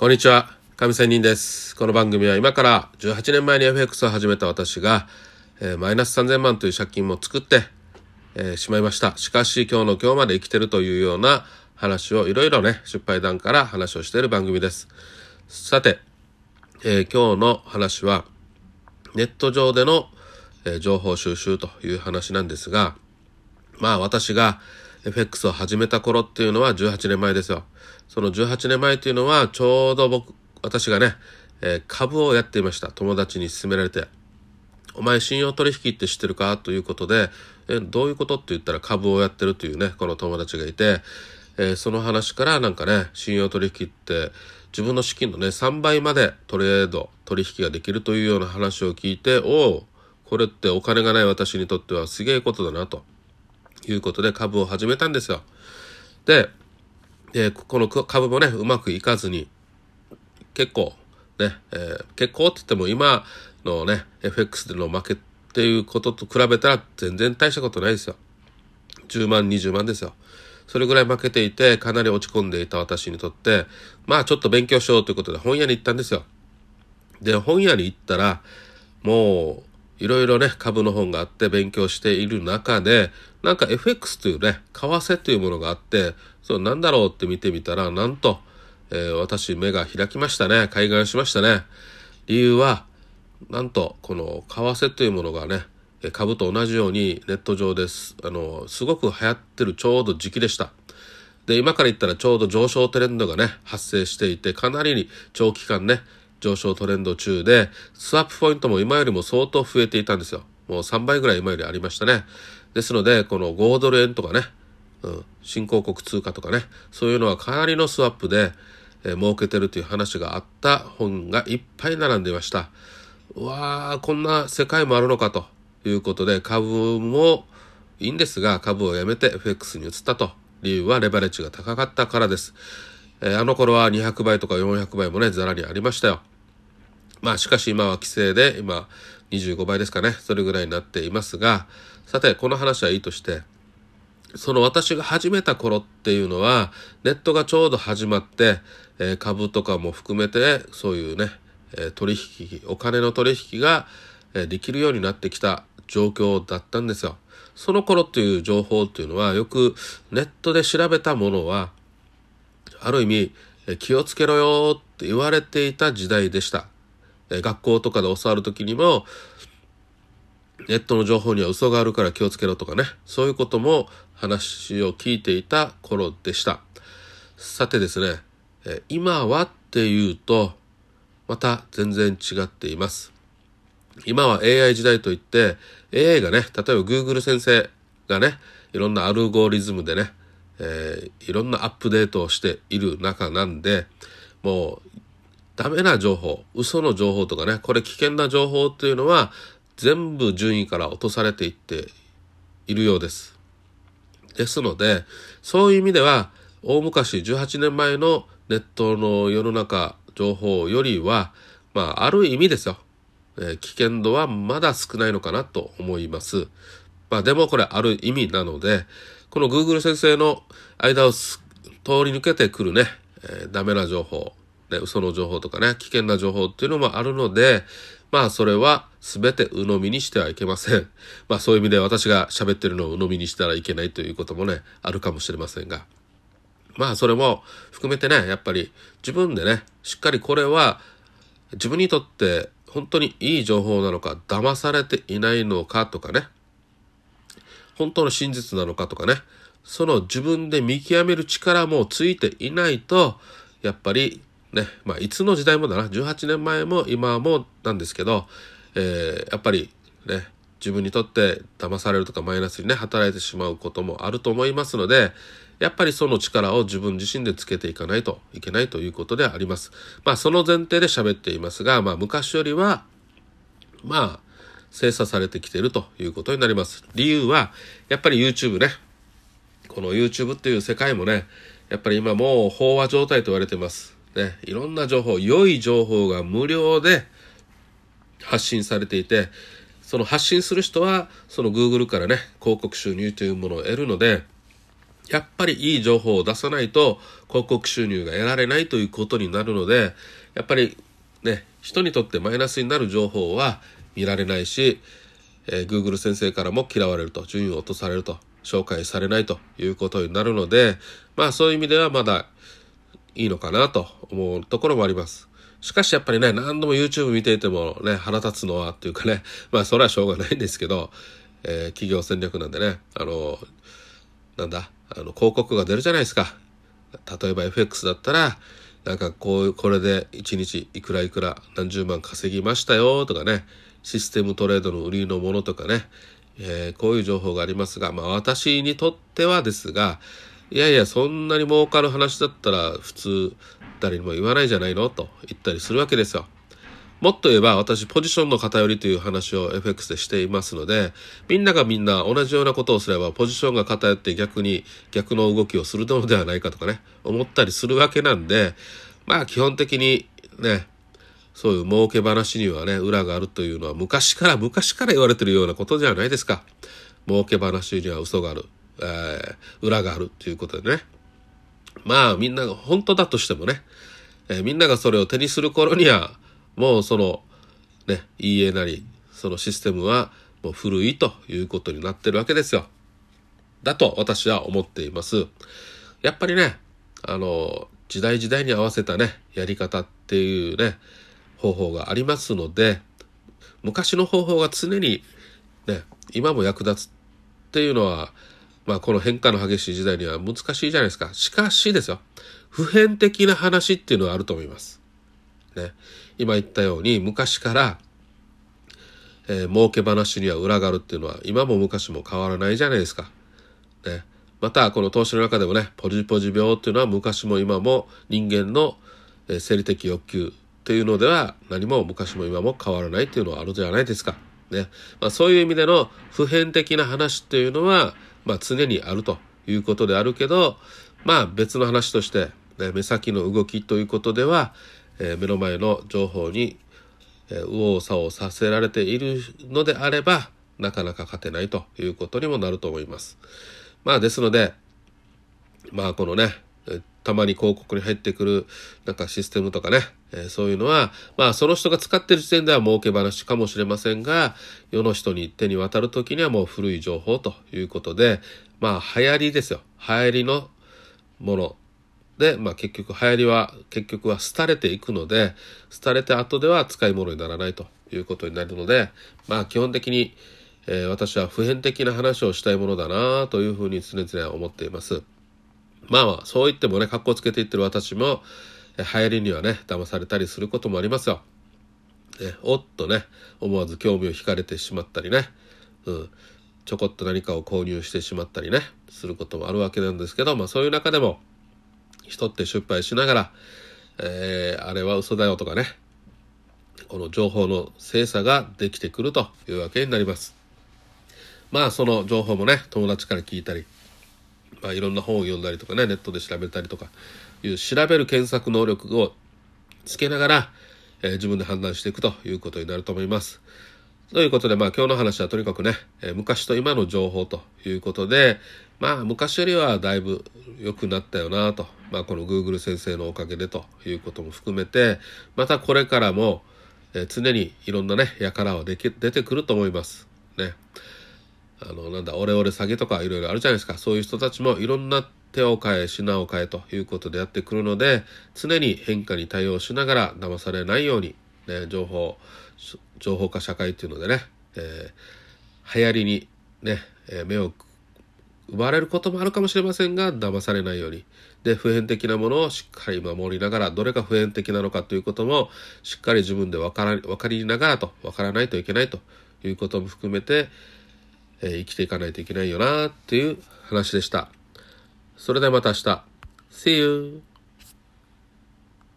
こんにちは。上仙人です。この番組は今から18年前に FX を始めた私が、えー、マイナス3000万という借金も作って、えー、しまいました。しかし今日の今日まで生きてるというような話をいろいろね、失敗談から話をしている番組です。さて、えー、今日の話は、ネット上での、え情報収集という話なんですが、まあ私が FX を始めた頃っていうのは18年前ですよ。その18年前っていうのはちょうど僕、私がね、えー、株をやっていました。友達に勧められて。お前信用取引って知ってるか？ということで、えどういうことって言ったら株をやってるというね、この友達がいて、えー、その話からなんかね、信用取引って自分の資金のね、3倍までトレード、取引ができるというような話を聞いて、おお、これってお金がない私にとってはすげえことだなと。いうことで株を始めたんですよ。で、でこの株もね、うまくいかずに、結構、ね、えー、結構って言っても今のね、FX での負けっていうことと比べたら全然大したことないですよ。10万、20万ですよ。それぐらい負けていて、かなり落ち込んでいた私にとって、まあちょっと勉強しようということで本屋に行ったんですよ。で、本屋に行ったら、もう、いろいろね、株の本があって勉強している中で、なんか FX というね、為替というものがあって、そう、なんだろうって見てみたら、なんと、えー、私目が開きましたね。開眼しましたね。理由は、なんと、この為替というものがね、株と同じようにネット上です。あの、すごく流行ってるちょうど時期でした。で、今から言ったらちょうど上昇トレンドがね、発生していて、かなりに長期間ね、上昇トレンド中で、スワップポイントも今よりも相当増えていたんですよ。もう3倍ぐらい今よりありましたね。ですので、この5ドル円とかね、うん、新興国通貨とかね、そういうのはかなりのスワップで、えー、儲けてるという話があった本がいっぱい並んでいました。うわー、こんな世界もあるのかということで、株もいいんですが、株をやめて FX に移ったと。理由はレバレッジが高かったからです。えー、あの頃は200倍とか400倍もね、ざらにありましたよ。まあしかし今は規制で今25倍ですかね。それぐらいになっていますが、さてこの話はいいとして、その私が始めた頃っていうのはネットがちょうど始まって、えー、株とかも含めてそういうね、えー、取引、お金の取引が、えー、できるようになってきた状況だったんですよ。その頃っていう情報っていうのはよくネットで調べたものはある意味え気をつけろよって言われていた時代でした。学校とかで教わる時にも、ネットの情報には嘘があるから気をつけろとかね、そういうことも話を聞いていた頃でした。さてですね、今はっていうと、また全然違っています。今は AI 時代といって、AI がね、例えば Google 先生がね、いろんなアルゴリズムでね、えー、いろんなアップデートをしている中なんで、もうダメな情報、嘘の情報とかね、これ危険な情報っていうのは全部順位から落とされていっているようです。ですので、そういう意味では、大昔18年前のネットの世の中情報よりは、まあ、ある意味ですよ。えー、危険度はまだ少ないのかなと思います。まあ、でもこれある意味なので、この Google 先生の間を通り抜けてくるね、えー、ダメな情報、ね、嘘の情報とかね、危険な情報っていうのもあるので、まあそれは全て鵜呑みにしてはいけません。まあそういう意味で私が喋ってるのを鵜呑みにしたらいけないということもね、あるかもしれませんが。まあそれも含めてね、やっぱり自分でね、しっかりこれは自分にとって本当にいい情報なのか、騙されていないのかとかね、本当の真実なのかとかね、その自分で見極める力もついていないと、やっぱりね、まあ、いつの時代もだな、18年前も今もなんですけど、えー、やっぱりね、自分にとって騙されるとかマイナスにね、働いてしまうこともあると思いますので、やっぱりその力を自分自身でつけていかないといけないということであります。まあその前提で喋っていますが、まあ昔よりは、まあ、精査されてきているということになります。理由は、やっぱり YouTube ね。この YouTube っていう世界もね、やっぱり今もう飽和状態と言われています。ね、いろんな情報、良い情報が無料で発信されていて、その発信する人は、その Google からね、広告収入というものを得るので、やっぱりいい情報を出さないと広告収入が得られないということになるので、やっぱりね、人にとってマイナスになる情報は見られないし、えー、Google 先生からも嫌われると、順位を落とされると、紹介されないということになるので、まあそういう意味ではまだいいのかなと思うところもあります。しかしやっぱりね、何度も YouTube 見ていてもね、腹立つのはっていうかね、まあそれはしょうがないんですけど、えー、企業戦略なんでね、あの、なんだ、あの、広告が出るじゃないですか。例えば FX だったら、なんかこう、これで1日いくらいくら何十万稼ぎましたよとかね、システムトレードの売りのものとかね、えー、こういう情報がありますが、まあ私にとってはですが、いやいや、そんなに儲かる話だったら普通誰にも言わないじゃないのと言ったりするわけですよ。もっと言えば私ポジションの偏りという話を FX でしていますので、みんながみんな同じようなことをすればポジションが偏って逆に逆の動きをするのではないかとかね、思ったりするわけなんで、まあ基本的にね、そういう儲け話にはね、裏があるというのは昔から昔から言われてるようなことじゃないですか。儲け話には嘘がある。えー、裏があるということでね。まあみんなが本当だとしてもね、えー、みんながそれを手にする頃には、もうその、ね、EA なり、そのシステムはもう古いということになってるわけですよ。だと私は思っています。やっぱりね、あの、時代時代に合わせたね、やり方っていうね、方法がありますので、昔の方法が常にね、今も役立つっていうのは、まあこの変化の激しい時代には難しいじゃないですか。しかしですよ、普遍的な話っていうのはあると思います。ね。今言ったように昔から、えー、儲け話には裏があるっていうのは今も昔も変わらないじゃないですか。ね。またこの投資の中でもね、ポジポジ病っていうのは昔も今も人間の、え、生理的欲求っていうのでは何も昔も今も変わらないっていうのはあるじゃないですか。ね。まあ、そういう意味での普遍的な話っていうのは、まあ、常にあるということであるけど、まあ別の話として、ね、目先の動きということでは、えー、目の前の情報に、えー、右往左往させられているのであればなかなか勝てないということにもなると思います。まあですのでまあこのねたまに広告に入ってくるなんかシステムとかね、えー、そういうのはまあその人が使ってる時点では儲け話かもしれませんが世の人に手に渡る時にはもう古い情報ということでまあ流行りですよ。流行りのもの。で、まあ結局流行りは結局は廃れていくので、廃れて後では使い物にならないということになるので、まあ基本的に、えー、私は普遍的な話をしたいものだなというふうに常々思っています。まあまあ、そう言ってもね、格好つけていってる私も、流行りにはね、騙されたりすることもありますよ。ね、おっとね、思わず興味を惹かれてしまったりね、うん、ちょこっと何かを購入してしまったりね、することもあるわけなんですけど、まあそういう中でも、人って失敗しながら、えー、あれは嘘だよとかね、この情報の精査ができてくるというわけになります。まあその情報もね、友達から聞いたり、まあいろんな本を読んだりとかね、ネットで調べたりとかいう調べる検索能力をつけながら、えー、自分で判断していくということになると思います。ということで、まあ今日の話はとにかくね、えー、昔と今の情報ということで、まあ昔よりはだいぶ良くなったよなと、まあこの Google 先生のおかげでということも含めて、またこれからも、えー、常にいろんなね、輩はでき出てくると思います。ね。あの、なんだ、オレオレ詐欺とかいろいろあるじゃないですか。そういう人たちもいろんな手を変え、品を変えということでやってくるので、常に変化に対応しながら騙されないように、ね、情報、情報化社会っていうのでね、えー、流行りにね、えー、目を奪われることもあるかもしれませんが、騙されないように。で、普遍的なものをしっかり守りながら、どれが普遍的なのかということも、しっかり自分で分から、分かりながらと、分からないといけないということも含めて、えー、生きていかないといけないよな、っていう話でした。それではまた明日。See you!